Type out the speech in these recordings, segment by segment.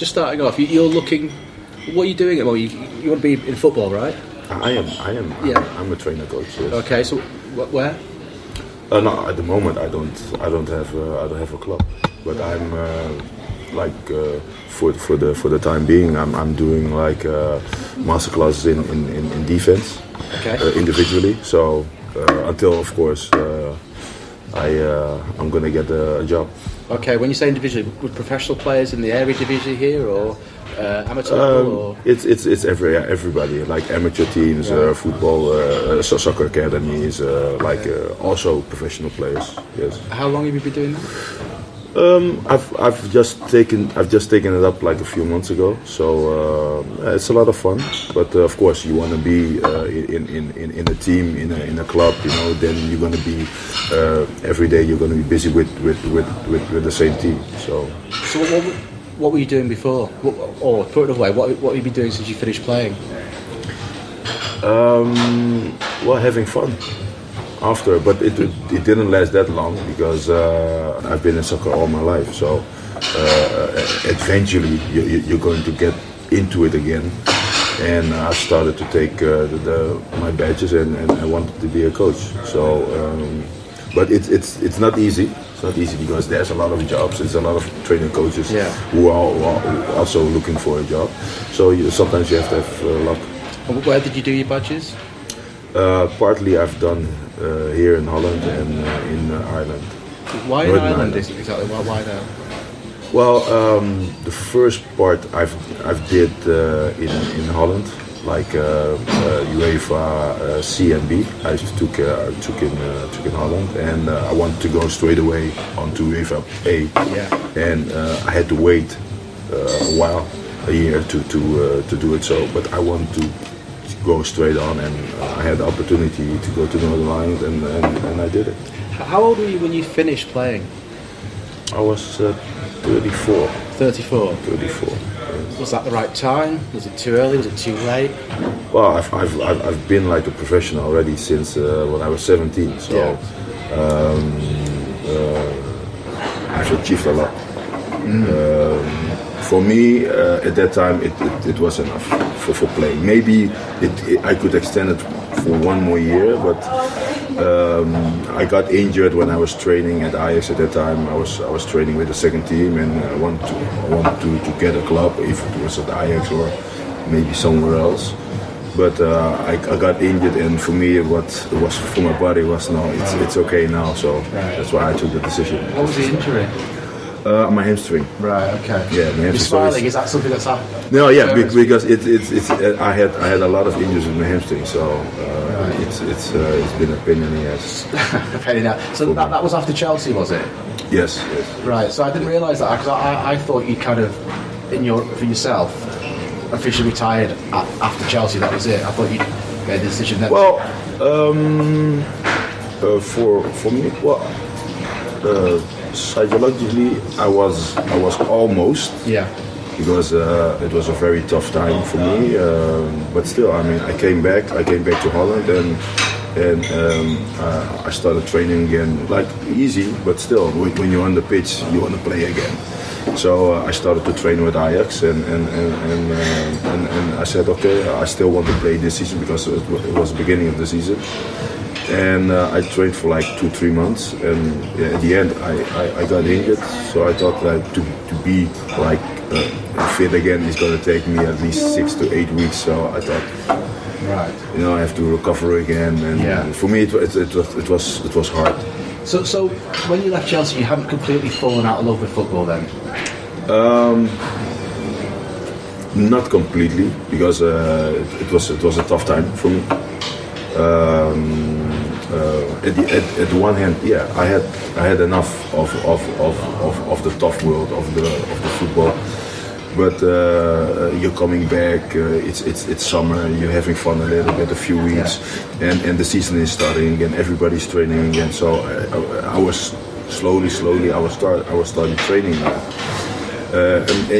just starting off, you, you're looking. What are you doing? Well, you, you want to be in football, right? I am. I am. Yeah. I'm, I'm a trainer coach. Yes. Okay, so wh- where? Uh, no, at the moment I don't. I don't have. Uh, I don't have a club, but I'm uh, like uh, for for the for the time being. I'm I'm doing like uh, master classes in in, in, in defense Okay. uh, individually. So uh, until of course uh, I uh, I'm gonna get a, a job. Okay, when you say individually, with professional players in the Eredivisie here or uh, amateur Um, or it's it's it's every everybody like amateur teams, uh, football, uh, so- soccer academies, uh, like uh, also professional players. Yes. how long have you been doing that? Um, I've I've just taken I've just taken it up like a few months ago, so uh, it's a lot of fun. But uh, of course, you want to be uh, in, in, in in a team, in a, in a club. You know, then you're going to be uh, every day. You're going to be busy with with, with, with with the same team. So So what, what, what were you doing before? What, or put it away, what, what have you been doing since you finished playing? Um, well, having fun after, but it, it, it didn't last that long because uh, I've been in soccer all my life. So uh, eventually you, you- you're going to get into it again. And I started to take uh, the, the, my badges and, and I wanted to be a coach. So, um, but it's it's it's not easy. It's not easy because there's a lot of jobs. There's a lot of training coaches Yeah. who are, who are also looking for a job. So you, sometimes you have to have uh, luck. Where did you do your badges? Uh, partly I've done uh, here in Holland and uh, in uh, Ireland. Why in Northern Ireland? Ireland. Is exactly why, why there? Well, um, the first part I've I've did uh, in in Holland, like uh, uh, UEFA uh, CMB. I took uh, I took in uh, took in Holland, and uh, I wanted to go straight away onto UEFA A. Yeah. And uh, I had to wait uh, a while, a year to to uh, to do it. So, but I wanted to go straight on, and uh, I had the opportunity to go to Northern Ireland, and, and, and I did it. How old were you when you finished playing? I was uh, 34, 34. 34. yes. Was that the right time? Was it too early? Was it too late? Well, I've, I've, I've, I've been like a professional already since uh, when I was 17, so Yeah. um, uh, I've achieved a lot. Um, for me, uh, at that time, it, it, it was enough for, for playing. Maybe it, it, I could extend it for one more year, but um, I got injured when I was training at Ajax at that time. I was I was training with the second team, and I wanted to I wanted to, to get a club, if it was at Ajax or maybe somewhere else. But uh, I, I got injured, and for me, what was for my body was no, it's it's okay now. So that's why I took the decision. What was the injury? Uh, my hamstring. Right, okay. Yeah, my You're hamstring. smiling, is that something that's happened? No, yeah, be- because it, it's it's uh, I had I had a lot of injuries in my hamstring, so uh, it's it's uh, it's been a pain in the ass. Penny now. So that, that was after Chelsea, was it? Yes, yes. Right. So I didn't realise that because I, I thought you kind of, in your for yourself, officially retired a after Chelsea. That was it. I thought you made the decision then. Well, um, uh, for for me, well, uh, psychologically, I was I was almost yeah. because uh, it was a very tough time for me. Um, but still, I mean, I came back. I came back to Holland and and um, uh, I started training again. Like easy, but still, when, you're on the pitch, you want to play again. So uh, I started to train with Ajax, and and and and, uh, and and I said, okay, I still want to play this season because it was the beginning of the season. And uh, I trained for like two, three months, and yeah, at the end I, I, I got injured. So I thought like to, to be like uh, fit again is going to take me at least six to eight weeks. So I thought, Right. you know, I have to recover again. And Yeah. for me, it, it, it was it was it was hard. So so when you left Chelsea, you hadn't completely fallen out of love with football then. Not completely because uh, it, it was it was a tough time for me. Um, uh, at, the, at, at the one hand, yeah, I had I had enough of of, of, of, of the tough world of the of the football. But uh, you're coming back. Uh, it's it's it's summer. You're having fun a little bit, a few weeks, and and the season is starting again. Everybody's training again. So I, I, I was slowly, slowly. I was start I was starting training. Uh, and, uh,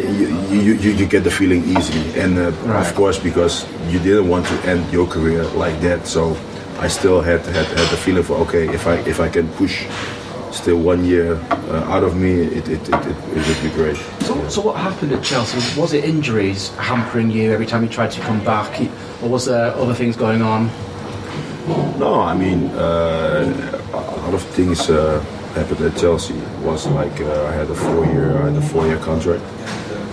you, you, you, get the feeling easy. and uh, of course because you didn't want to end your career like that. So I still had had, had the feeling for okay, if I if I can push still one year uh, out of me, it, it, it, it, would be great. So, so what happened at Chelsea? Was it injuries hampering you every time you tried to come back, or was there other things going on? No, I mean, uh, a lot of things uh, happened at Chelsea. It was like uh, I had a four-year, I had a four-year contract.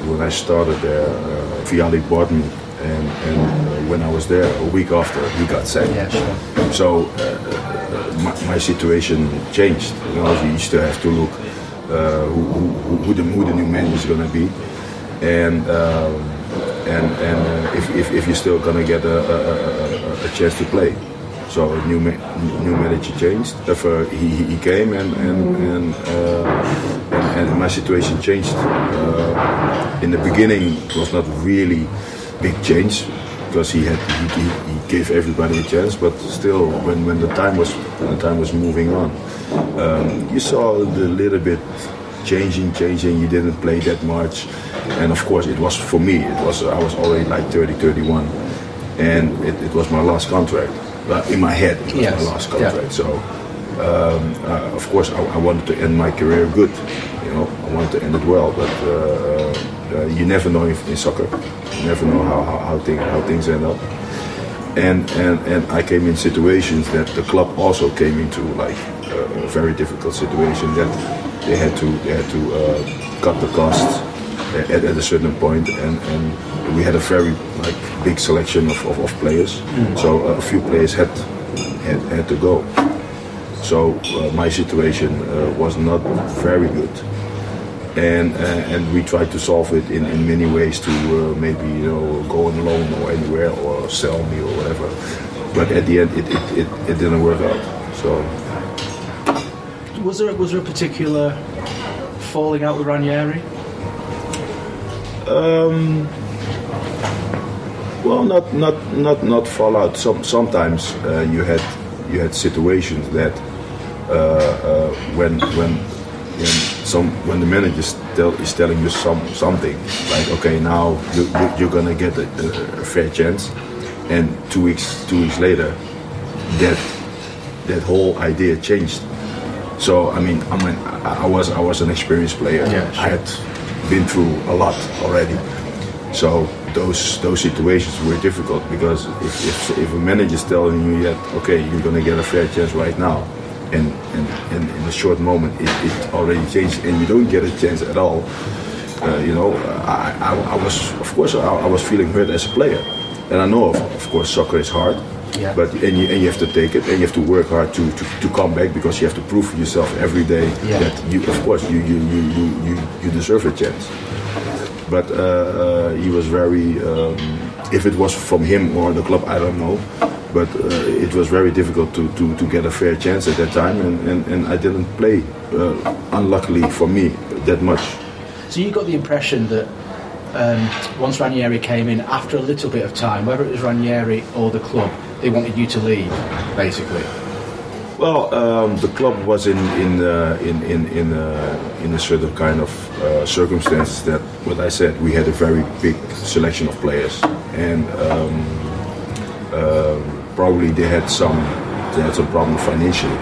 When I started there, uh, Vialli bought me, and, and uh, when I was there, a week after, he got sacked. Yeah, sure. So uh, my, my situation changed. You know, you used to have to look uh, who, who, who, the, who the new manager is going to be, and um, and and uh, if, if, if you're still going to get a, a, a, a chance to play. So a new ma- new manager changed. If, uh, he, he came and and and, uh, and, and my situation changed. Uh, in the beginning, it was not really big change because he had he, he, he gave everybody a chance. But still, when, when the time was when the time was moving on, um, you saw the little bit changing, changing. You didn't play that much, and of course, it was for me. It was I was already like 30, 31, and it, it was my last contract. But in my head, it was Yes. my last Yeah. contract. So, um, uh, of course, I, I wanted to end my career good. You know, I wanted to end it well. But uh, uh, you never know if, in soccer. You never know how how, how, thing, how things end up. And, and and I came in situations that the club also came into like uh, a very difficult situation that they had to they had to uh, cut the costs at, at a certain point. And, and we had a very like big selection of, of, of players. So a few players had had, had to go. So uh, my situation uh, was not very good and uh, and we tried to solve it in, in many ways to uh, maybe you know go on loan or anywhere or sell me or whatever but at the end it, it, it, it didn't work out so Was there was there a particular falling out with Ranieri? Um, Well, not not not not fallout. Some sometimes uh, you had you had situations that uh, uh, when when when some when the manager is, is telling you some something like okay now you, you, you're gonna get a, a, fair chance, and two weeks two weeks later that that whole idea changed. So I mean I mean I, was I was an experienced player. Yeah, sure. I had been through a lot already. So those those situations were difficult because if, if, if a manager is telling you that okay you're gonna get a fair chance right now, and and, and in a short moment it, it already changed and you don't get a chance at all, uh, you know I, I, I was of course I, I was feeling hurt as a player, and I know of, of course soccer is hard. Yeah. But and you, and you have to take it and you have to work hard to, to, to come back because you have to prove yourself every day Yeah. that you of course you you, you, you, you, you deserve a chance but uh, uh, he was very. Um, if it was from him or the club, I don't know. But uh, it was very difficult to, to, to get a fair chance at that time, and, and, and I didn't play, uh, unluckily for me, that much. So you got the impression that um, once Ranieri came in, after a little bit of time, whether it was Ranieri or the club, they wanted you to leave, basically. Well, um, the club was in in uh, in in in, uh, in a certain kind of uh, circumstances that, what I said, we had a very big selection of players, and um, um, probably they had some they had some problem financially,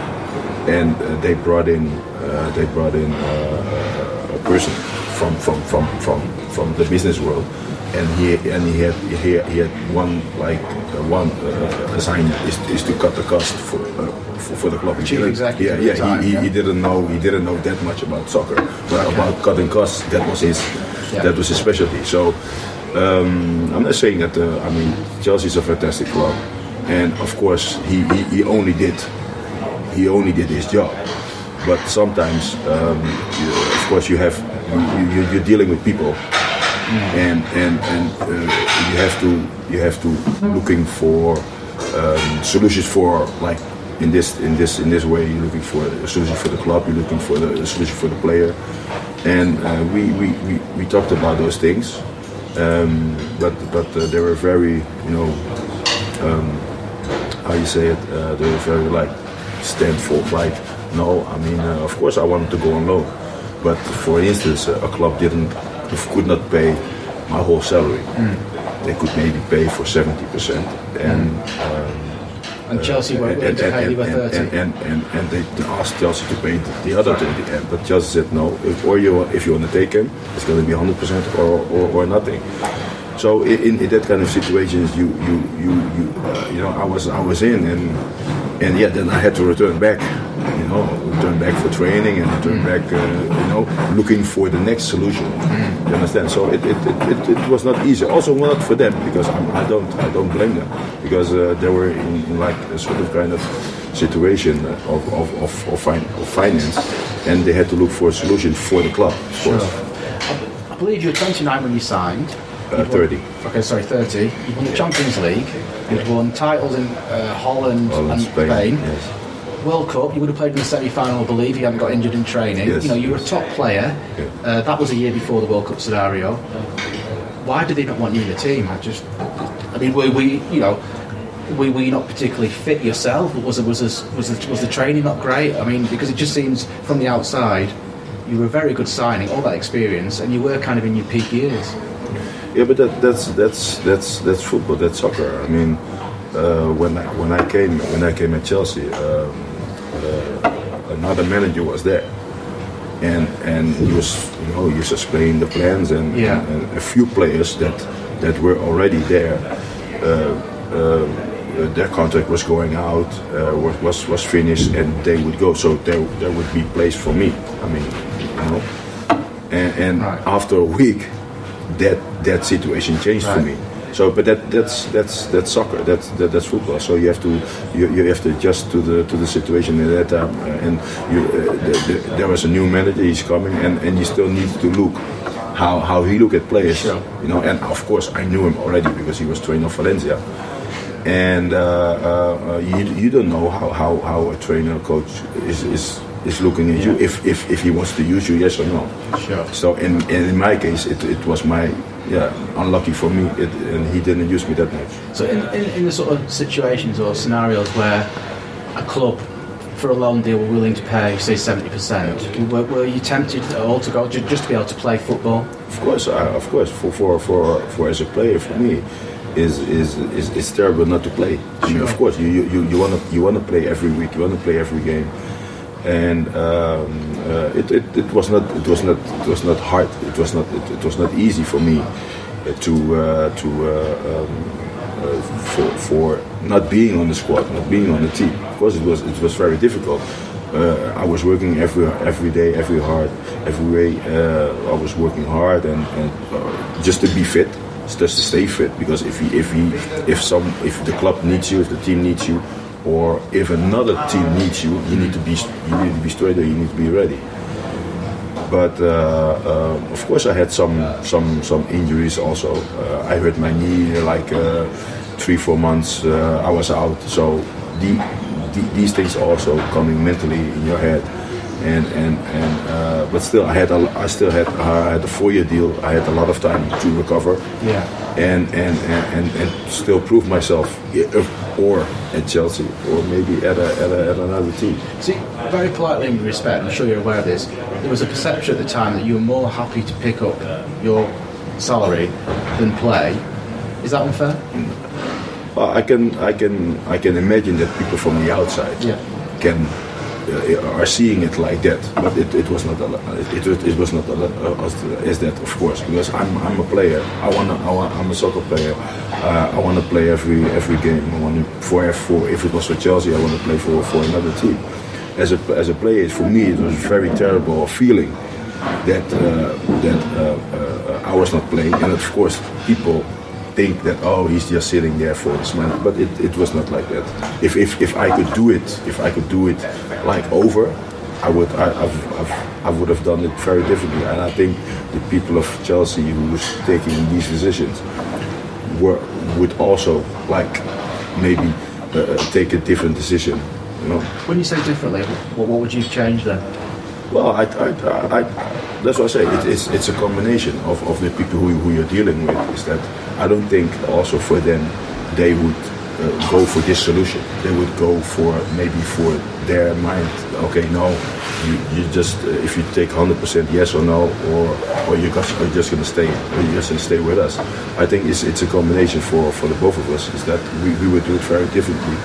and uh, they brought in uh, they brought in uh, a person from from from from from the business world, and he and he had he, he had one like uh, one uh, assignment is, is to cut the cost for uh, for, for the club. He didn't- Yeah, yeah. time, he, yeah. he didn't know he didn't know that much about soccer, but about cutting costs that was his Yeah. that was his specialty. So. Um, I'm not saying that. Uh, I mean, Chelsea's a fantastic club, and of course, he, he, he only did he only did his job. But sometimes, um, you, of course, you have you, you, you're dealing with people, and and and uh, you have to you have to looking for um, solutions for like in this in this in this way. You're looking for a solution for the club. You're looking for the a solution for the player, and uh, we, we, we we talked about those things. Um, but but uh, they were very you know how you say it, uh, they were very like stand for like no, I mean uh, of course I wanted to go on loan, but for instance uh, a club didn't could not pay my whole salary. They could maybe pay for seventy percent, and um, And Chelsea were willing to pay you a 30. And, and, and, and they asked Chelsea to pay the other 20, but Chelsea said no. If, or you, if you want to take him, it's going to be 100% or, or, or nothing. So in, in that kind of situations, you you you you uh, you know I was I was in and and yeah then I had to return back, you know, return back for training and return back, uh, you know, looking for the next solution. You understand? So it it, it, it, it was not easy. Also not for them because I'm, I don't I don't blame them because uh, they were in, in like a sort of kind of situation of of, of, of, fin- of finance and they had to look for a solution for the club. Of Sure. course. I, I believe you were 29 when you signed. Uh, You'd won- 30. Okay, sorry, 30. You won the Champions League. You'd won titles in uh, Holland, Holland, and Spain, Spain. yes. World Cup, you would have played in the semi-final, I believe. You hadn't got injured in training. Yes, you know, you were a top player. Yeah. Uh, that was a year before the World Cup scenario. Why did they not want you in the team? I just, I mean, were we, you know, were, were you not particularly fit yourself? Was it was was the, was the training not great? I mean, because it just seems from the outside, you were a very good signing, all that experience, and you were kind of in your peak years. Yeah, but that, that's that's that's that's football. That's soccer. I mean, uh, when I when I came when I came at Chelsea, um, uh, another manager was there, and and he was you know he was explaining the plans and, Yeah. and, and a few players that that were already there. Uh, uh, their contract was going out, uh, was, was was finished, and they would go. So there there would be place for me. I mean, you know, and, and Right. after a week, that that situation changed for me. So, but that that's that's that's soccer. That's that, that's football. So you have to you, you have to adjust to the to the situation at that time. Uh, and you, uh, the, the, there was a new manager. He's coming, and, and you still need to look how how he look at players. Sure. You know, and of course I knew him already because he was trained of Valencia. And uh, uh, uh, you, you don't know how, how, how a trainer coach is, is, is looking at you if, if, if he wants to use you, yes or no. Sure. So in, in my case, it, it was my yeah unlucky for me, it, and he didn't use me that much. So in, in, in the sort of situations or scenarios where a club for a loan deal were willing to pay, say, 70%, were, were you tempted at all to go ju- just to be able to play football? Of course, I, of course, for, for, for, for as a player, for me, is is is it's terrible not to play. I mean, of course, you you, you, you want to you want to play every week, you want to play every game, and um, uh, it, it, it was not it was not it was not hard. It was not it, it was not easy for me uh, to uh, to uh, um, uh, for for not being on the squad, not being on the team. Of course, it was it was very difficult. Uh, I was working every every day, every hard, every way. I was working hard and, and just to be fit, just to stay fit. Because if if if some, if the club needs you, if the team needs you, or if another team needs you, you need to be you need to be straight or you need to be ready. But uh, uh, of course, I had some some some injuries also. Uh, I hurt my knee like uh, three four months. Uh, I was out. So the, the, these things also coming mentally in your head. And and and uh, but still, I had a, I still had I had a four year deal. I had a lot of time to recover Yeah. And and, and, and, still prove myself, or at Chelsea, or maybe at, a, at, a, at another team. See, very politely in respect, I'm sure you're aware of this, there was a perception at the time that you were more happy to pick up your salary than play. Is that unfair? Well, I can I can I can imagine that people from the outside Yeah. can are seeing it like that, but it, it was not it, it, was not uh, as, as that of course because I'm, I'm a player. I wanna I I'm a soccer player. Uh, I want to play every every game. I want to for for if it was for Chelsea, I want to play for, for another team. As a as a player, for me, it was a very terrible feeling that uh, that uh, uh, I was not playing, and of course people think that oh he's just sitting there for this man, but it, it was not like that. If, if if I could do it, if I could do it like over, I would I I've, I've, I would have done it very differently. And I think the people of Chelsea who was taking these decisions were would also like maybe uh, take a different decision. You know. When you say differently, what, what would you change then? Well, I, I, I, I, that's what I say. It, it's, it's a combination of, of the people who, who you're dealing with. Is that I don't think also for them they would uh, go for this solution. They would go for maybe for their mind. Okay, no, you, you just uh, if you take 100% yes or no, or or you just are just gonna stay, or you're just gonna stay with us. I think it's it's a combination for for the both of us. Is that we, we would do it very differently.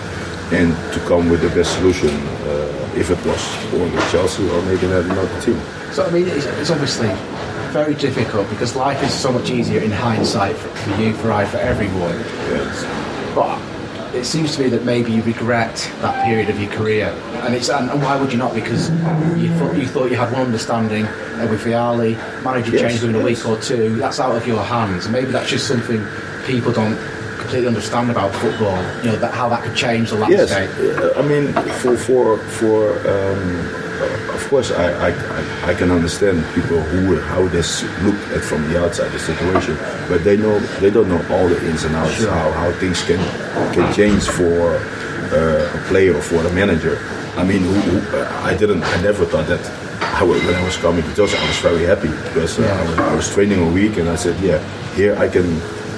and to come with the best solution uh, if it was for Chelsea or maybe another team. So I mean, it's, it's obviously very difficult because life is so much easier in hindsight for, for you, for I, for everyone. Yes. But it seems to me that maybe you regret that period of your career, and it's and, why would you not? Because you thought you thought you had one understanding uh, with Vialli, manager Yes, changed within a week or two. That's out of your hands, and maybe that's just something people don't completely understand about football. You know that how that could change the landscape. uh, I mean, for for for um, of course, I, I, I- can understand people who how they look at from the outside the situation, but they know they don't know all the ins and outs Sure. how, how things can can change for uh, a player or for a manager. I mean, who, who, uh, I didn't, I never thought that. I, when I was coming to Chelsea, I was very happy because uh, I, was, I was training a week, and I said, yeah, here I can,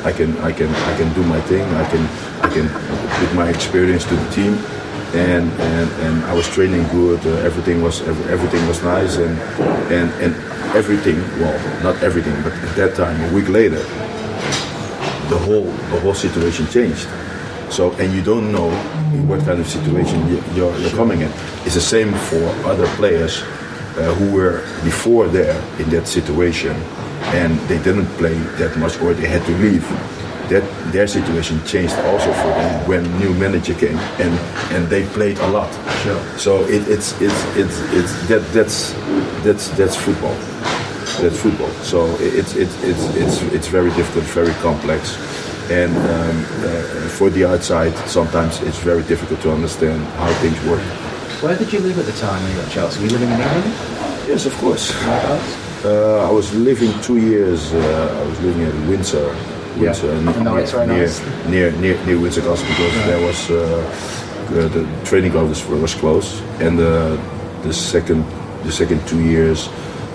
I can, I can, I can do my thing. I can, I can put my experience to the team, and and, and I was training good. Uh, everything was every, everything was nice, and and and everything. Well, not everything, but at that time, a week later, the whole the whole situation changed. So and you don't know in what kind of situation you- you're, you're coming in. It's the same for other players uh, who were before there in that situation, and they didn't play that much or they had to leave. That their situation changed also for them when new manager came and and they played a lot. Sure. So it, it's it's it's it's that that's that's that's football. That's football. So it's it's it's it's it's very difficult, very complex, and um, uh, for the outside, sometimes it's very difficult to understand how things work. Where did you live at the time when you were at Chelsea? Were you living in England? Yes, of course. Uh, I was living two years. Uh, I was living in Windsor. Windsor, Yeah. n- I know, near, near, near near near Windsor Castle because there was uh, uh, the training ground was- was close, and uh, the second the second two years,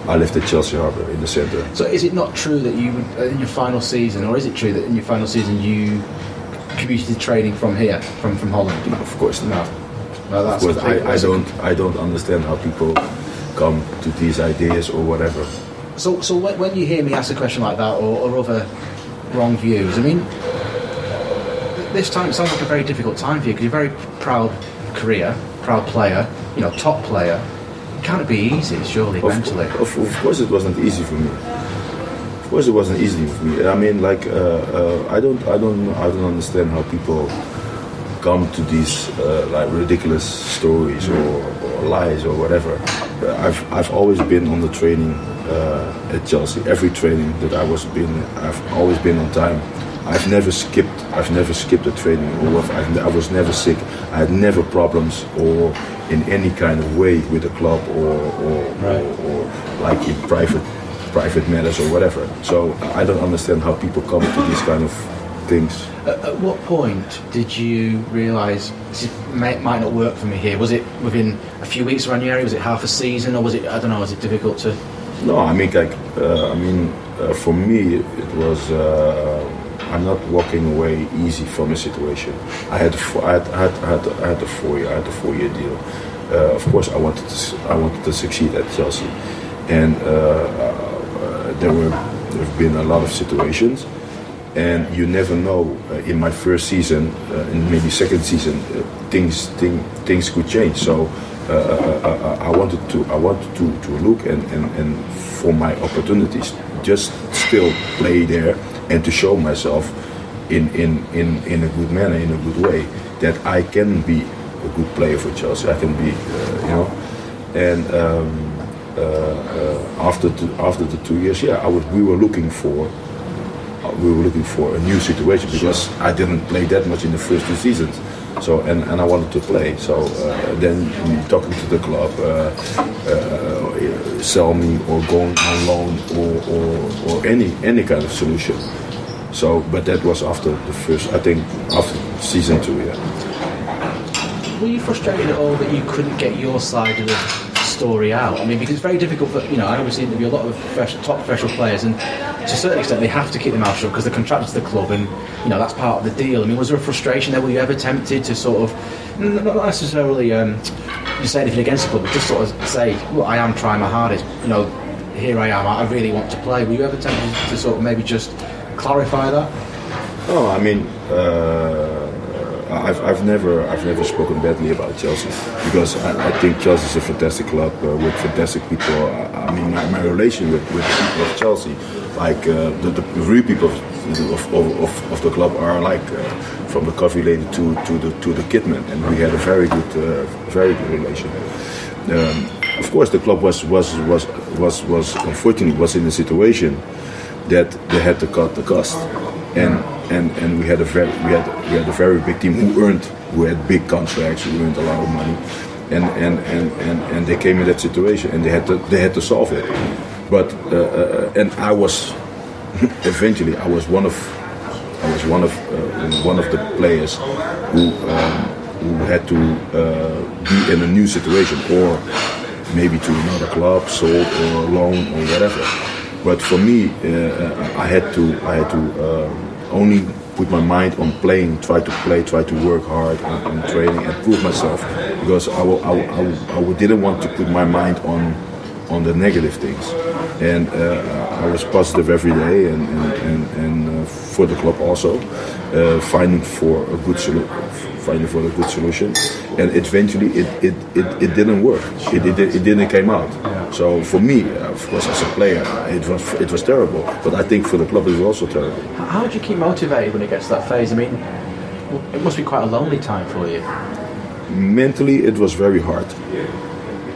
I lived at Chelsea Harbour in the centre. So is it not true that you, would- uh, in your final season, or is it true that in your final season you commuted training from here, from from Holland? Of course not. No, no that's But I, I don't I don't understand how people come to these ideas or whatever. So, so when, when you hear me ask a question like that, or, or other wrong views, I mean, this time it sounds like a very difficult time for you because you're a very proud career, proud player, you know, top player. It can't be easy, surely, Of, mentally. of, of course, it wasn't easy for me. Of course, it wasn't easy for me. I mean, like uh, uh, I don't I don't I don't understand how people come to these uh, like ridiculous stories or, or lies or whatever. I've I've always been on the training uh, at Chelsea. Every training that I was been, I've always been on time. I've never skipped. I've never skipped a training, or I was never sick. I had never problems, or in any kind of way with the club, or or, Right. or, or like in private private matters or whatever. So I don't understand how people come to these kind of things. At, at what point did you realise this is- might not work for me here? Was it within a few weeks around January? Was it half a season, or was it? I don't know. Was it difficult to? No, I mean, like, uh, I mean, uh, for me, it was. Uh, I'm not walking away easy from a situation. I had, I had, I had, I had, a four year, I had a four year deal. Uh, of course, I wanted to, I wanted to succeed at Chelsea, and uh, there were, there have been a lot of situations, and you never know. Uh, in my first season, uh, maybe second season, uh, things, thing, things could change. So. Uh, uh, uh, I wanted to I wanted to, to look and, and, and for my opportunities just still play there and to show myself in, in, in, in a good manner in a good way that I can be a good player for Chelsea. I can be uh, you know? And um, uh, uh, after the, after the two years yeah I was, we were looking for uh, we were looking for a new situation because I didn't play that much in the first two seasons. So and, and I wanted to play. So uh, then talking to the club, uh, uh, sell me or going on loan or, or, or any any kind of solution. So, but that was after the first, I think, after season two. Yeah. Were you frustrated at all that you couldn't get your side of the story out? I mean, because it's very difficult for you know. I obviously interview a lot of professional, top professional players, and to a certain extent, they have to keep their mouth shut because they're contracted to the club, and you know that's part of the deal. I mean, was there a frustration there? Were you ever tempted to sort of, not necessarily um, you say anything against the club, but just sort of say, "Well, I am trying my hardest." You know, here I am. I I really want to play. Were you ever tempted to sort of maybe just clarify that? Oh, I mean, uh, I've, I've never I've never spoken badly about Chelsea because I, I think Chelsea is a fantastic club uh, with fantastic people. I, I mean, my, my relation with, with the people of Chelsea, like uh, the, the real people of, of, of, of the club, are like uh, from the coffee lady to, to the to the kidman, and we had a very good uh, very good relation. Um, of course, the club was was was was was unfortunately was in a situation that they had to cut the cost, and and and we had a very we had we had a very big team who earned who had big contracts, who earned a lot of money, and and and and, and they came in that situation and they had to they had to solve it, but uh, uh, and I was eventually I was one of I was one of uh, one of the players who. Um, who had to uh, be in a new situation or maybe to another club, sold or loan or whatever. But for me, uh, I had to I had to uh, only put my mind on playing, try to play, try to work hard on, on training and prove myself because I, I, I, didn't want to put my mind on on the negative things. And uh, I was positive every day and, and, and, and uh, for the club also, uh, finding for a good solution finding for a good solution. And eventually it, it, it, it didn't work. It, it, it didn't come out. So for me, of course, as a player, it was it was terrible. But I think for the club, it was also terrible. How do you keep motivated when it gets to that phase? I mean, it must be quite a lonely time for you. Mentally, it was very hard.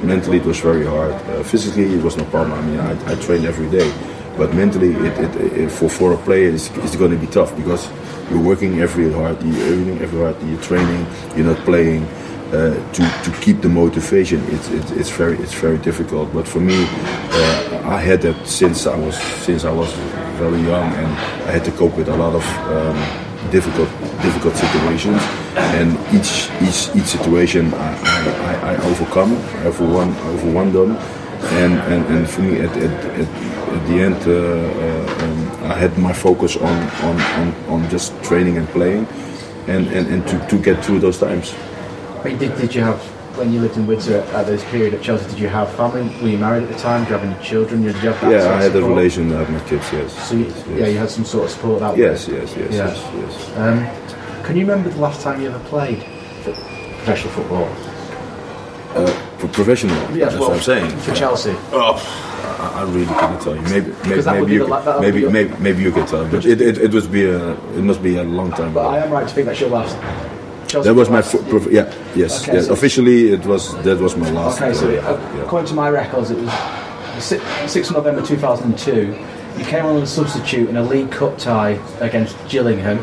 Mentally, it was very hard. Uh, physically, it was no problem. I mean, I, I trained every day. But mentally, it, it, it, for, for a player, it's, it's going to be tough because you're working every hard, you're earning every hard, you're training, you're not playing. Uh, to, to keep the motivation, it's, it's, it's very it's very difficult. But for me, uh, I had that since I was since I was very young, and I had to cope with a lot of um, difficult difficult situations. And each each each situation, I, I, I overcome, I overwon overwon them. And, and, and for me, at, at, at, at the end, uh, uh um, I had my focus on, on, on, on just training and playing and, and, and to, to get through those times. I mean, did, did you have, when you lived in Windsor at this period at Chelsea, did you have family? Were you married at the time? Did you have any children? Did you have yeah, I had a relation with my kids, yes. So, you, yes, yes. yeah, you had some sort of support that yes, way? Yes, yes, yes, yeah. yes. yes. Um, can you remember the last time you ever played professional football? Uh, for professional, yes, that's well, what I'm saying. For Chelsea? Oh. I, really cannot tell you. Maybe maybe, maybe you, the, maybe, maybe, maybe you can tell. But it, it, it must be a it must be a long time. But ago. I am right to think that's your last. Chelsea that was my prof- yeah yes okay, yes so officially it was that was my last. Okay, so uh, yeah. according to my records, it was sixth November two thousand and two. You came on as a substitute in a League Cup tie against Gillingham.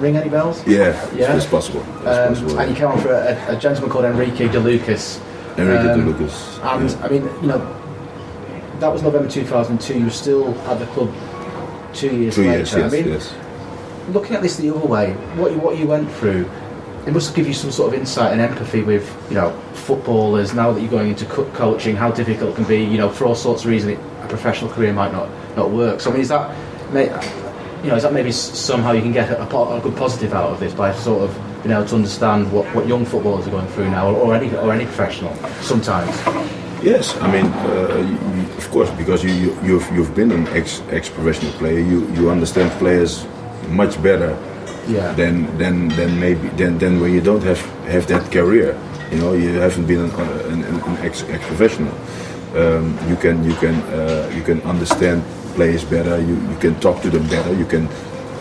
Ring any bells? Yeah, yeah, it's, possible. It's um, possible. And you came on for a, a gentleman called Enrique De Lucas. Um, Lucas. And yeah. I mean, you know, that was November 2002. You were still at the club two years two later. Years, yes, I mean, yes. looking at this the other way, what you, what you went through, it must give you some sort of insight and empathy with you know footballers now that you're going into coaching, how difficult it can be. You know, for all sorts of reasons, a professional career might not not work. So I mean, is that you know, is that maybe somehow you can get a, a, good positive out of this by sort of being able to understand what, what young footballers are going through now, or, any or any professional sometimes. Yes, I mean, uh, you, of course, because you, you you've you've been an ex ex professional player, you you understand players much better yeah. than than than maybe than, than when you don't have have that career. You know, you haven't been an, an, an ex ex professional. Um, you can you can uh, you can understand players better. You, you can talk to them better. You can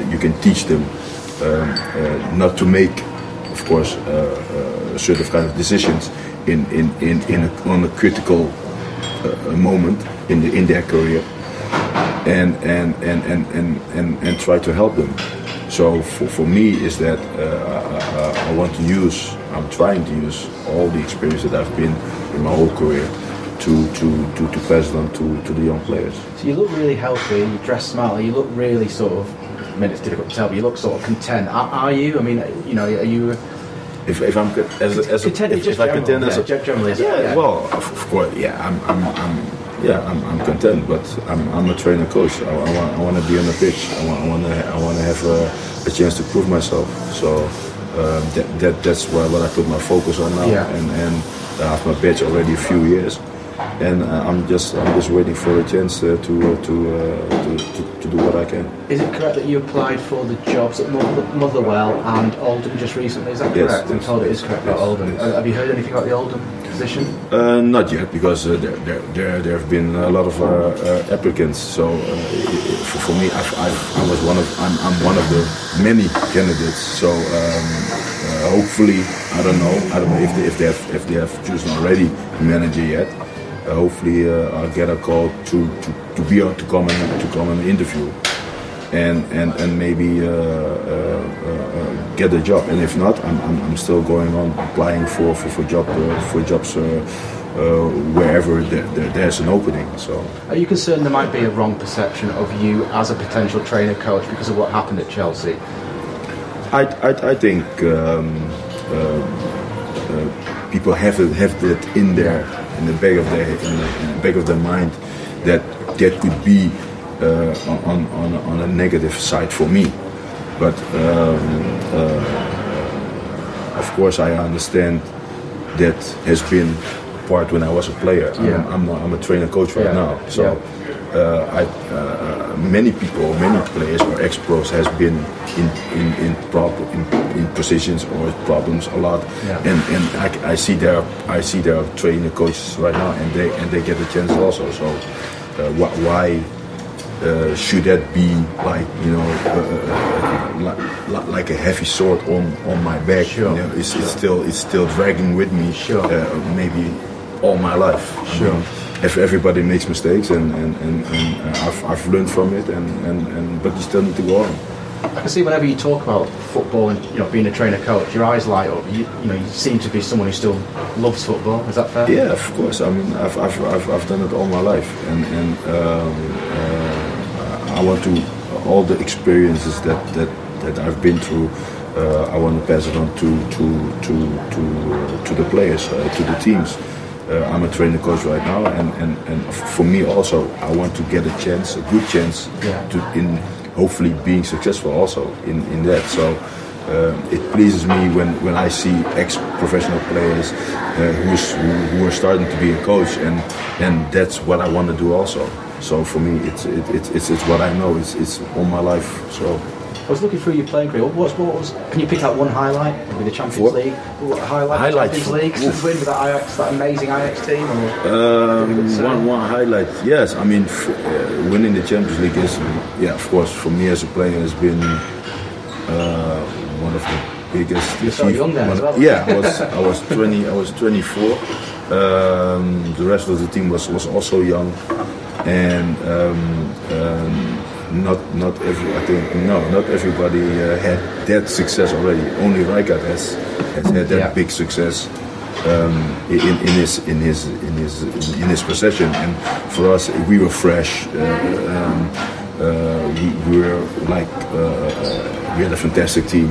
you can teach them um, uh, not to make, of course, uh certain kind of decisions in, in, in, in a, on a critical uh, moment in, the, in their career and, and, and, and, and, and, and try to help them. So for, for me is that uh, I, I, want to use, I'm trying to use all the experience that I've been in my whole career to, to, to, to pass on to, to the young players. So you look really healthy, you dress smartly, you look really sort of, I mean it's difficult to tell, but you look sort of content. Are, are you? I mean, you know, are you if, if I'm as a, as a, if, if I contend as a generally, yeah, yeah, well of, of, course yeah I'm, I'm, I'm yeah I'm, I'm content but I'm, I'm a trainer coach I, I want I want to be on the pitch I want I want to I want to have a, a, chance to prove myself so um, that, that that's what, what I put my focus on now yeah. and and I have my badge already a few years and uh, I'm just I'm just waiting for a chance uh, to, uh, to, uh, to, to do what I can. Is it correct that you applied for the jobs at Mother- Motherwell and Oldham just recently? Is that correct? I'm told it is correct about Oldham. Have you heard anything about the Oldham position? Uh, not yet, because uh, there, there, there, have been a lot of applicants. So uh, for, for me, I was one of I'm, I'm one of the many candidates. So um, uh, hopefully, I don't know, I don't know if they, if they have if they have chosen already a manager yet. Uh, hopefully, uh, I'll get a call to, to, to be able to come and to come and interview. And, and, and maybe uh, uh, uh, get a job, and if not, I'm, I'm, I'm still going on applying for for, for job uh, for jobs uh, uh, wherever there, there, there's an opening. So Are you concerned there might be a wrong perception of you as a potential trainer coach because of what happened at Chelsea? I, I, I think um, uh, uh, people have it, have that in their in the back of their in the, in the back of their mind that that could be uh, on, on on a negative side for me, but um, uh, of course I understand that has been part when I was a player. Yeah. I'm, I'm, a, I'm a trainer coach right Yeah. now, so. Yeah. Uh, I, uh, many people, many players or ex-pros has been in in in, prob- in in positions or problems a lot, Yeah. and and I, I see their I see their trainer coaches right now, and they and they get a chance also. So uh, wh- why uh, should that be like you know uh, like, like a heavy sword on on my back? Sure. You know, it's, it's still it's still dragging with me. Sure. Uh, maybe all my life. I Sure. mean, if everybody makes mistakes and, and, and, and I've, I've learned from it and, and, and but you still need to go on. I can see whenever you talk about football and you know being a trainer coach, your eyes light up. You, you know you seem to be someone who still loves football. Is that fair? Yeah, of course. I mean, I've, I've, I've, I've done it all my life, and and um, uh, I want to all the experiences that that, that I've been through. Uh, I want to pass it on to to to to uh, to the players, uh, to the teams. Uh, I'm a trainer coach right now, and, and, and for me also, I want to get a chance, a good chance, Yeah. to in hopefully being successful also in, in that. So uh, it pleases me when, when I see ex-professional players uh, who's, who, who are starting to be a coach, and and that's what I want to do also. So for me, it's it, it's it's it's what I know. It's it's all my life. So I was looking through your playing career. What was, what was? Can you pick out one highlight? Maybe the Champions What? League. What highlight? Highlight Champions League. Win with that Ajax, that amazing Ajax team. Um, one one highlight, yes. I mean, f- uh, winning the Champions League is, yeah, of course, for me as a player has been uh, one of the biggest. You're so young then as well. Yeah, I was I was 20. I was 24. Um, the rest of the team was was also young, and um, um, not not every. I think no, not everybody uh, had that success already. Only Rijkaard has has had that Yeah. big success um, in, in his in his in his in his possession. And for us, we were fresh. Uh, um, uh, we, we were like uh, uh, we had a fantastic team.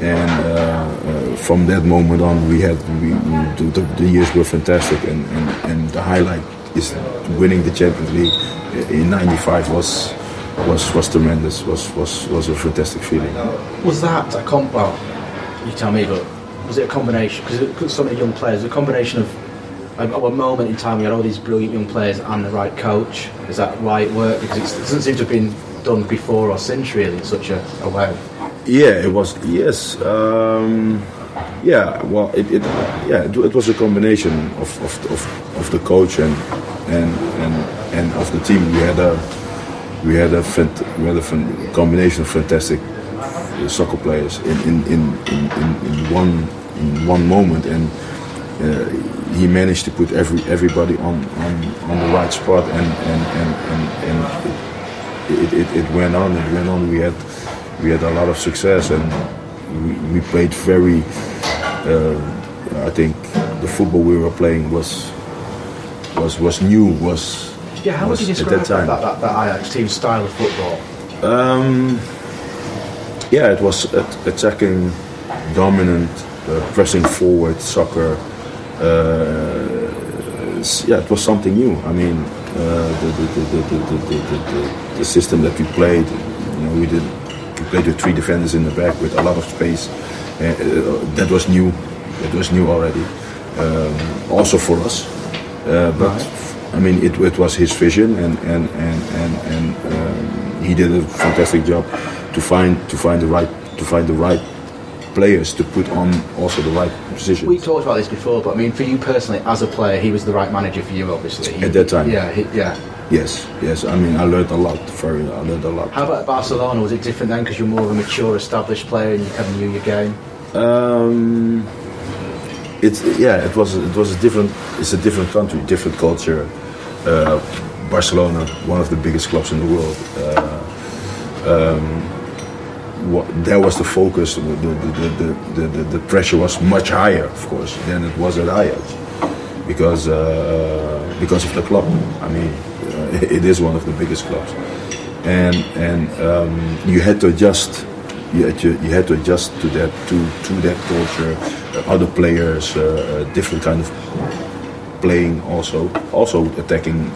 And uh, from that moment on, we had we, we, the, the, the years were fantastic, and, and, and the highlight is winning the Champions League in '95 was was was tremendous. was was was a fantastic feeling. was that a comp? Well, you tell me, but was it a combination? Because so many young players, a combination of a, a moment in time. We had all these brilliant young players and the right coach. Is that why it worked? Because it's, it doesn't seem to have been done before or since, really, in such a, a way. Yeah, it was. Yes. Um, yeah. Well, it, it yeah it, it was a combination of, of, of, of the coach and and and and of the team. We had a we had a we had a combination of fantastic soccer players in in, in, in, in, in one in one moment and. Uh, he managed to put every everybody on, on, on the right spot and and, and, and, and it, it, it went on it went on we had we had a lot of success and we, we played very uh, I think the football we were playing was was was new was yeah, how would you describe that, that, that, Ajax team's style of football? Um, yeah, it was attacking, dominant, uh, pressing forward soccer. Uh, yeah, it was something new. I mean, uh, the, the, the, the, system that we played, you know, we did we played with three defenders in the back with a lot of space. Uh, uh, that was new. It was new already. Um, also for us, uh, but. Right I mean, it, it was his vision, and and and and, and um, he did a fantastic job to find to find the right to find the right players to put on also the right position. We talked about this before, but I mean, for you personally, as a player, he was the right manager for you, obviously. He- At that time. Yeah, he, yeah. yes, yes. I mean, I learned a lot. Very, I learned a lot. How about Barcelona? Was it different then because you're more of a mature, established player and you kind of knew your game? Um, it's yeah, it was it was a different. It's a different country, different culture. Uh, Barcelona, one of the biggest clubs in the world. Uh, um, what, there was the focus. The the, the, the, the, pressure was much higher, of course, than it was at Ajax, because uh, because of the club. I mean, uh, it is one of the biggest clubs, and and um, you had to adjust you had to, you had to adjust to that to to that culture, uh, other players, different kind of playing, also also attacking,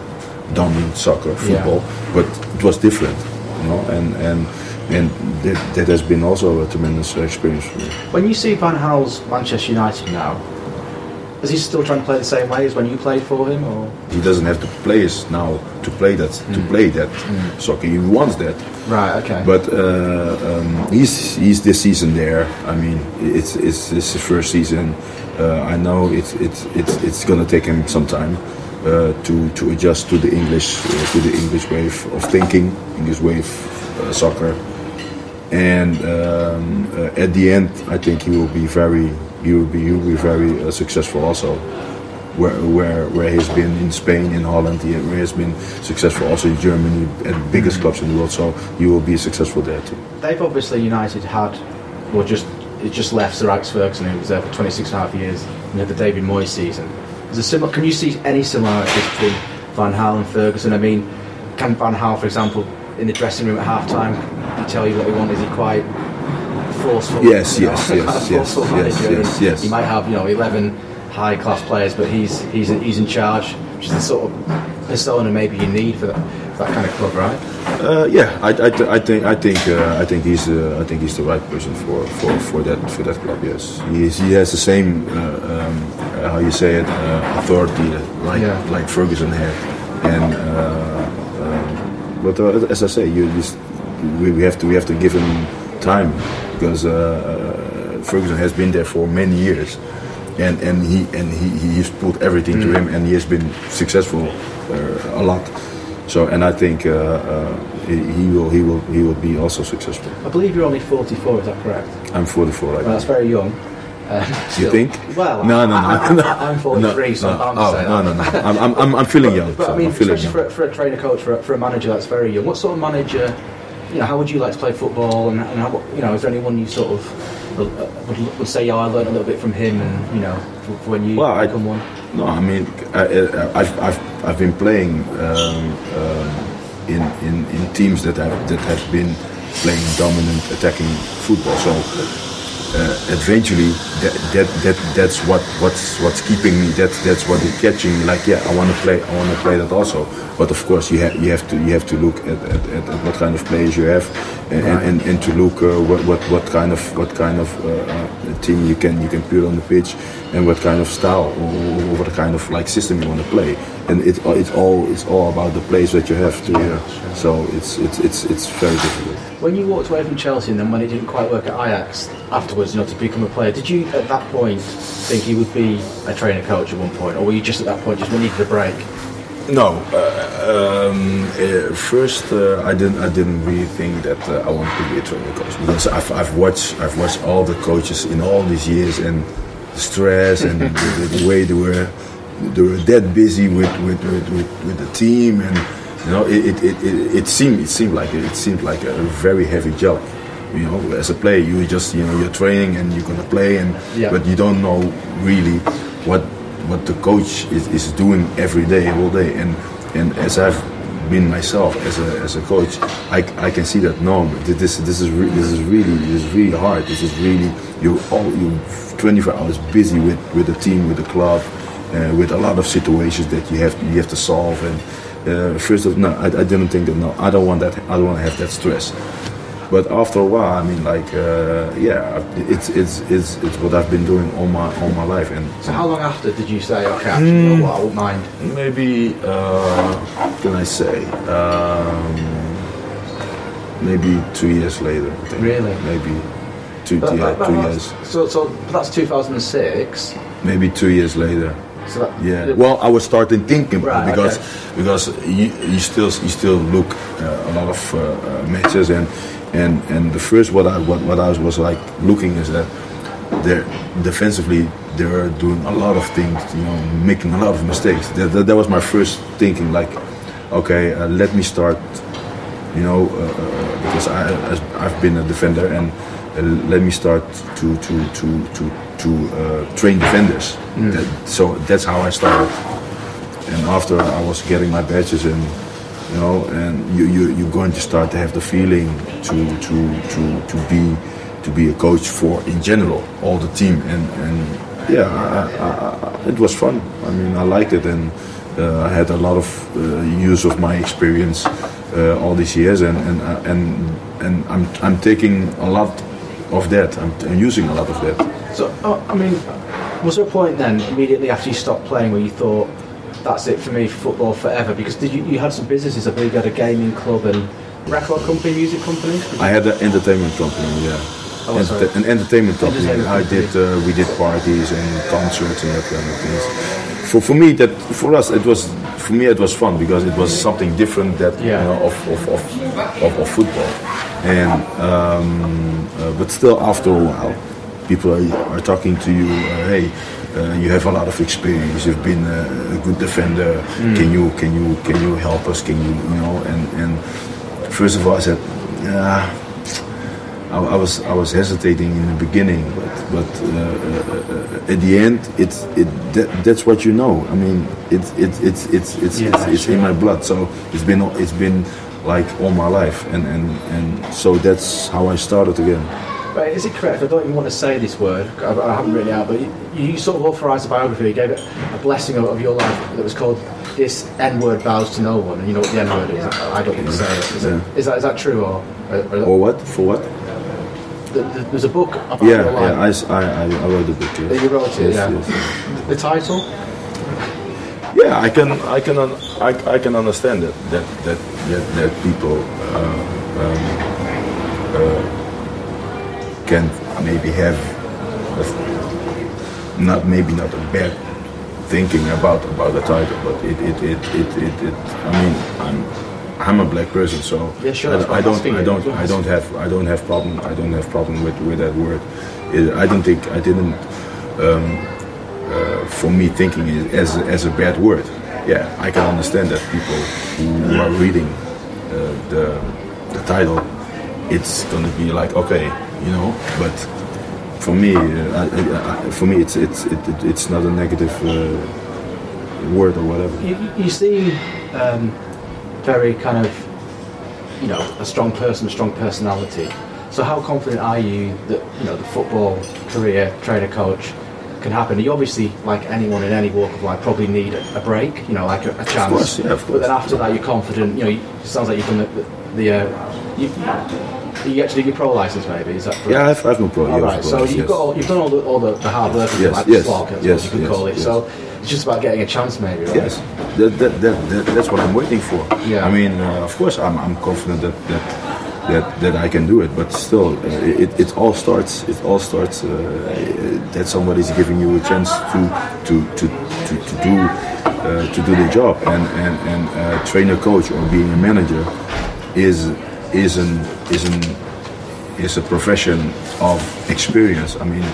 dominant soccer, football, but it was different, you know, and and and that, that has been also a tremendous experience for me. When you see Van Gaal's Manchester United now, is he still trying to play the same way as when you played for him? Or He doesn't have the players now to play that to play that soccer. He wants that, right? Okay. But uh, um, he's he's this season there. I mean, it's it's, it's his first season. Uh, I know it's it's it's it's gonna take him some time uh, to to adjust to the English uh, to the English way of thinking, English way of uh, soccer. And um, uh, at the end, I think he will be very he will be he will be very uh, successful also where where where he's been in Spain, in Holland, he, where he's been successful also in Germany at the biggest clubs in the world. So you will be successful there too. They've obviously United had, or just it just left Sir Alex Ferguson, who was there for 26 and a half years, and had the David Moyes season. Is a similar? Can you see any similarities between Van Gaal and Ferguson? I mean, can Van Gaal, for example, in the dressing room at half time, he tell you what he wants? Is he quite forceful? Yes, you know, yes, yes, yes, yes, yes, yes. He might have, you know, 11 high class players, but he's he's he's in charge, which is the sort of persona maybe you need for that, for that kind of club, right? Uh, yeah, I, I, I think I think uh, I think he's uh, I think he's the right person for, for, for that for that club. Yes, he, is, he has the same uh, um, uh, how you say it uh, authority like Yeah. like Ferguson had, and uh, um, but uh, as I say, you just we, we have to we have to give him time because Ferguson has been there for many years, and and he and he he's put everything to him, and he has been successful a lot. So, and I think uh, uh, he will he will he will be also successful. I believe you're only 44, is that correct? I'm 44 right Well, that's very young. Um, You think? Well, no, no, no, I, no. I, am 43, so I'm bound to oh, say no, that. no, no. I'm, I'm, I'm, I'm feeling young. But so I mean, especially for, a- for a trainer coach, for a, for a manager that's very young. What sort of manager, you know, how would you like to play football? And, and how, you know, is there anyone you sort of would, would, would say, yeah, I learned a little bit from him, and you know, when you Well, I- become one? No, I mean, I, I, I've, I've, been playing um, um, in, in, in teams that have that have been playing dominant attacking football. So eventually, that, that, that that's what what's what's keeping me. That's that's what is catching me. Like, yeah, I want to play. I want to play that also. But of course, you have you have to you have to look at, at, at, at what kind of players you have, and, and, and, and to look uh, what, what what kind of what kind of uh, uh, team you can you can put on the pitch, and what kind of style or, or what kind of like system you want to play. And it it's all it's all about the place that you have to. So it's it's it's it's very difficult. When you walked away from Chelsea and then when it didn't quite work at Ajax afterwards, you know, to become a player, did you at that point think you would be a trainer coach at one point, or were you just at that point just needed a break? No, uh, um, uh, first uh, I didn't. I didn't really think that uh, I wanted to be a training coach because I've, I've watched. I've watched all the coaches in all these years and the stress and the, the, the way they were. They were that busy with with, with, with, with the team and you know it it, it, it, seemed it seemed like it seemed like a very heavy job. You know, as a player, you just you know you're training and you're gonna play and Yeah. but you don't know really what what the coach is, is doing every day, all day. And and as I've been myself as a, as a coach, I, I can see that no, this this is re- this is really this is really hard. This is really you all you 24 hours busy with, with the team, with the club, uh, with a lot of situations that you have you have to solve. And uh, first of no, I, I didn't think that no, I don't want that. I don't want to have that stress. but after a while, I mean, like, uh, yeah, it's it's it's it's what I've been doing all my all my life, and So how long after did you say, okay, actually, you know what, I wouldn't mind? maybe uh, can I say? Um, maybe two years later. Really? Maybe two But- yeah, but- but two years. So, so that's 2006. Maybe two years later. So Yeah. Well, I was starting thinking about Right, because okay. because you, you still you still look uh, a lot of uh, uh, matches and and and the first what I what, what I was, was like looking is that they're defensively they're doing a lot of things you know making a lot of mistakes. That, that, that was my first thinking like okay uh, let me start you know uh, uh, because I as I've been a defender and uh, let me start to to to to to uh, train defenders. That, so that's how I started. And after I was getting my badges and you know, and you you you're going to start to have the feeling to to to to be to be a coach for in general all the team and and yeah, I, I, I, it was fun. I mean, I liked it and. Uh, I had a lot of uh, use of my experience uh, all these years, and and uh, and and I'm I'm taking a lot of that. I'm, I'm using a lot of that. So, oh, I mean, was there a point then, immediately after you stopped playing, where you thought, that's it for me, football forever? Because did you, you had some businesses, I believe you had a gaming club and record company, music company? I had an entertainment company, yeah. Oh. Enter- an entertainment company. Entertainment I did. Uh, we did parties and concerts and that kind of things. For for me, that for us it was for me it was fun because it was something different that Yeah. you know of of, of, of, of football, and um, uh, but still after a while, people are, are talking to you. Uh, hey. Uh, you have a lot of experience. You've been a, a good defender. Can you can you can you help us? Can you you know? And and first of all, I said, yeah, I, I was I was hesitating in the beginning, but but uh, uh, uh, at the end, it's it that, that's what you know. I mean, it's it's it's it's it's Yeah, it's, it's sure. in my blood. So it's been it's been like all my life, and and and so that's how I started again. But is it correct? I don't even want to say this word. I, I haven't written it out, but you, you sort of authorised a biography. You gave it a blessing of, of your life that was called "This N word bows to no one." And you know what the N word is? I don't want to say it. Is, it, Yeah. is that is that true or? or, or Or what? For what? th- th- there's a book about Yeah, your life. yeah. I, s- I, I- I wrote the book. Yes. That you wrote it, Yes, yeah. yes. The title? Yeah, I can, I can, un- I, I can understand that that that that, that people uh, um, uh, can maybe have a, not maybe not a bad thinking about about the title, but it it it it, it, it I mean I'm I'm a black person, so Yeah, sure, I, I don't I don't I don't have I don't have problem I don't have problem with with that word. It, I don't think I didn't for me thinking it as as a bad word. Yeah, I can understand that people who are reading uh, the the title, it's gonna be like okay, you know. But for me, uh, I, I, for me, it's it's it, it, it's not a negative uh, word or whatever. You, you seem um, very kind of, you know, a strong person, a strong personality. So how confident are you that you know the football career, trainer, coach, can happen? You obviously, like anyone in any walk of life, probably need a, a break. You know, like a, a chance. course, yeah, of But then after that, you're confident. You know, you, it sounds like you've done the, the, the uh, you, you get to do your pro license, maybe. Is that correct? Yeah, I have, I have no problem. All right, so course, you've yes. got all, you've done all the, all the, the hard work, Yes, like yes, the slog, that's yes, you could yes, call it. yes. So it's just about getting a chance, maybe, right? Yes, that, that, that, that, that's what I'm waiting for. Yeah. I mean, uh, of course, I'm, I'm confident that, that that that I can do it, but still, uh, it, it all starts. It all starts uh, that somebody's giving you a chance to to to to, to do uh, to do the job, and and and uh, trainer, coach, or being a manager is is an is an is a profession of experience. I mean,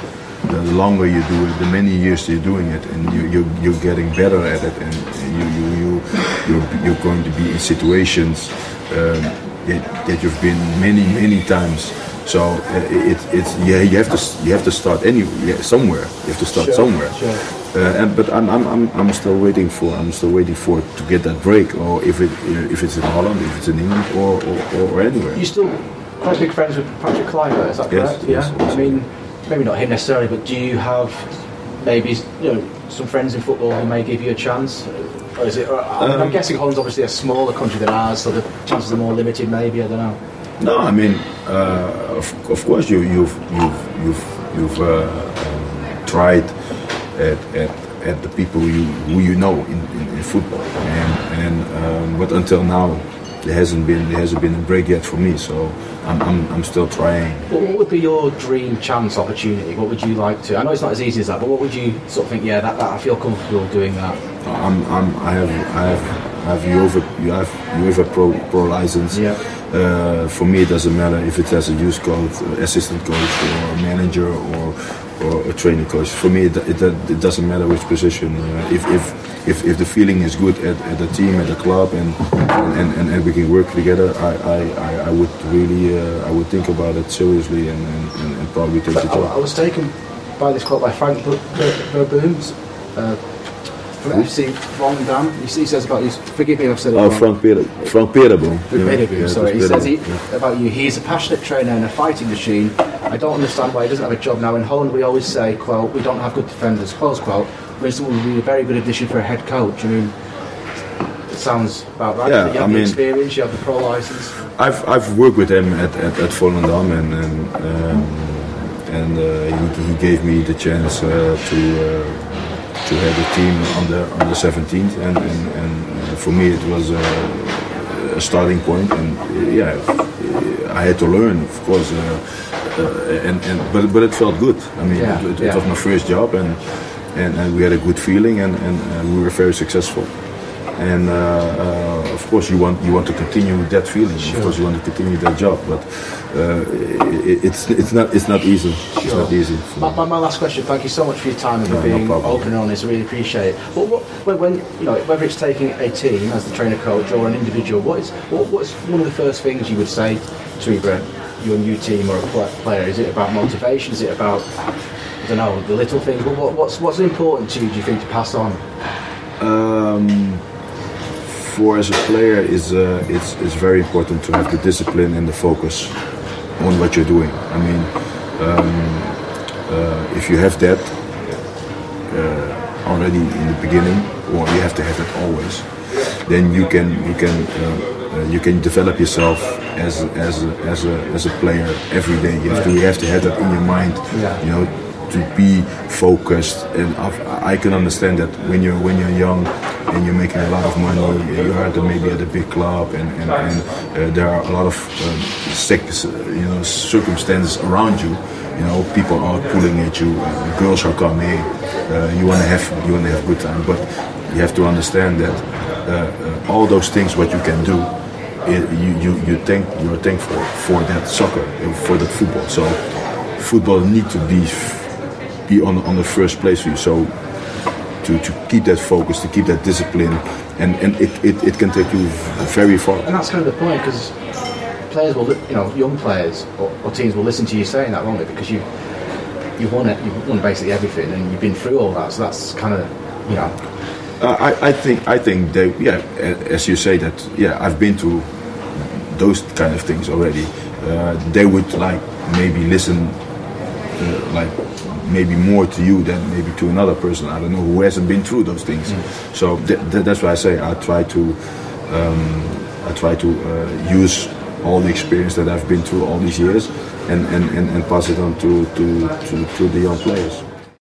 the longer you do it, the many years you're doing it, and you, you, you're getting better at it, and you, you, you, you're, you're going to be in situations um, that, that you've been many, many times. So uh, it, it's yeah, you have to you have to start any yeah, somewhere. You have to start Sure, somewhere. sure. Uh, and, but I'm, I'm, I'm, I'm still waiting for I'm still waiting for to get that break, or if it if it's in Holland, if it's in England, or, or, or anywhere. You're still quite big friends with Patrick Kluivert, is that correct? yes, yeah. yes. I mean, maybe not him necessarily, but do you have maybe you know some friends in football who may give you a chance? Or is it? Or, I mean, I'm Um, guessing Holland's obviously a smaller country than ours, so the chances are more limited. Maybe I don't know. No, I mean, uh, of, of course, you, you've you've you've you've uh, um, tried at, at, at the people you, who you know in, in, in football, and and um, but until now, there hasn't been there hasn't been a break yet for me. So I'm, I'm, I'm still trying. What would be your dream chance opportunity? What would you like to? I know it's not as easy as that, but what would you sort of think? Yeah, that, that I feel comfortable doing that. I'm, I'm I have I have I have UEFA you have UEFA pro pro license. Yeah. Uh, for me, it doesn't matter if it's as a youth coach, assistant coach, or manager, or or a training coach. For me, it, it, it doesn't matter which position. Uh, if, if, if, if the feeling is good at, at the team, at the club, and and, and, and we can work together, I, I, I would really uh, I would think about it seriously and, and, and probably take the job. I, was taken by this quote by Frank Verboom. Uh, from FC Volendam. He says about you. Forgive me if I've said it Oh, wrong. Frank Peter, Frank Peterboom. Peterboom, sorry. He says he, yeah. about you, he's a passionate trainer and a fighting machine. I don't understand why he doesn't have a job now. In Holland, we always say, quote, we don't have good defenders, close quote. Winston would be a very good addition for a head coach. I mean, it sounds about right. Yeah, you have I the mean- experience, you have the pro license. I've I've worked with him at at, at Volendam and and, um, and uh, he, he gave me the chance uh, to uh, to have a team on the on the 17th and and, and uh, for me it was a, a starting point and uh, yeah I had to learn of course uh, uh, and, and but but it felt good I mean Yeah, it, it, yeah. was my first job and and, and we had a good feeling and, and uh, we were very successful and uh, uh, of course you want you want to continue with that feeling. Of course you want to continue that job, but uh, it, it's it's not it's not easy. It's not easy. My, my, my last question. Thank you so much for your time and for No, no being problem. open and honest. I really appreciate it. But what, when, when you know whether it's taking a team as the trainer coach or an individual, what is what, what's one of the first things you would say to either your new team or a player? Is it about motivation? Is it about I don't know the little things? What- what's what's important to you? Do you think to pass on? Um, for as a player, is uh, it's it's very important to have the discipline and the focus on what you're doing. I mean, um, uh, if you have that uh, already in the beginning, or you have to have it always, then you can you can uh, uh, you can develop yourself as as a, as a as a player every day. You have to you have to have that in your mind. You know, to be focused and I've- I can understand that when you're when you're young and you're making a lot of money. You at the, maybe at a big club and, and, and uh, there are a lot of um, sick, you know circumstances around you. You know people are pulling at you uh, girls are coming uh, you want to have you want to have a good time. But you have to understand that uh, uh, all those things what you can do it, you, you, you thank you're thankful for that soccer uh, for that football. So football need to be be on on the first place for you. So to, to keep that focus, to keep that discipline, and and it, it, it can take you very far. And that's kind of the point because players will, you know, young players or, or teams will listen to you saying that, won't they? Because you you've won it, you've won basically everything, and you've been through all that. So that's kind of, you know, Uh, I, I think I think they yeah as you say that yeah I've been through those kind of things already. Uh, they would like maybe listen uh, like maybe more to you than maybe to another person. I don't know who hasn't been through those things. So th- th- that's why I say I try to um, I try to uh, use all the experience that I've been through all these years and, and, and, and pass it on to, to, to, to the young players.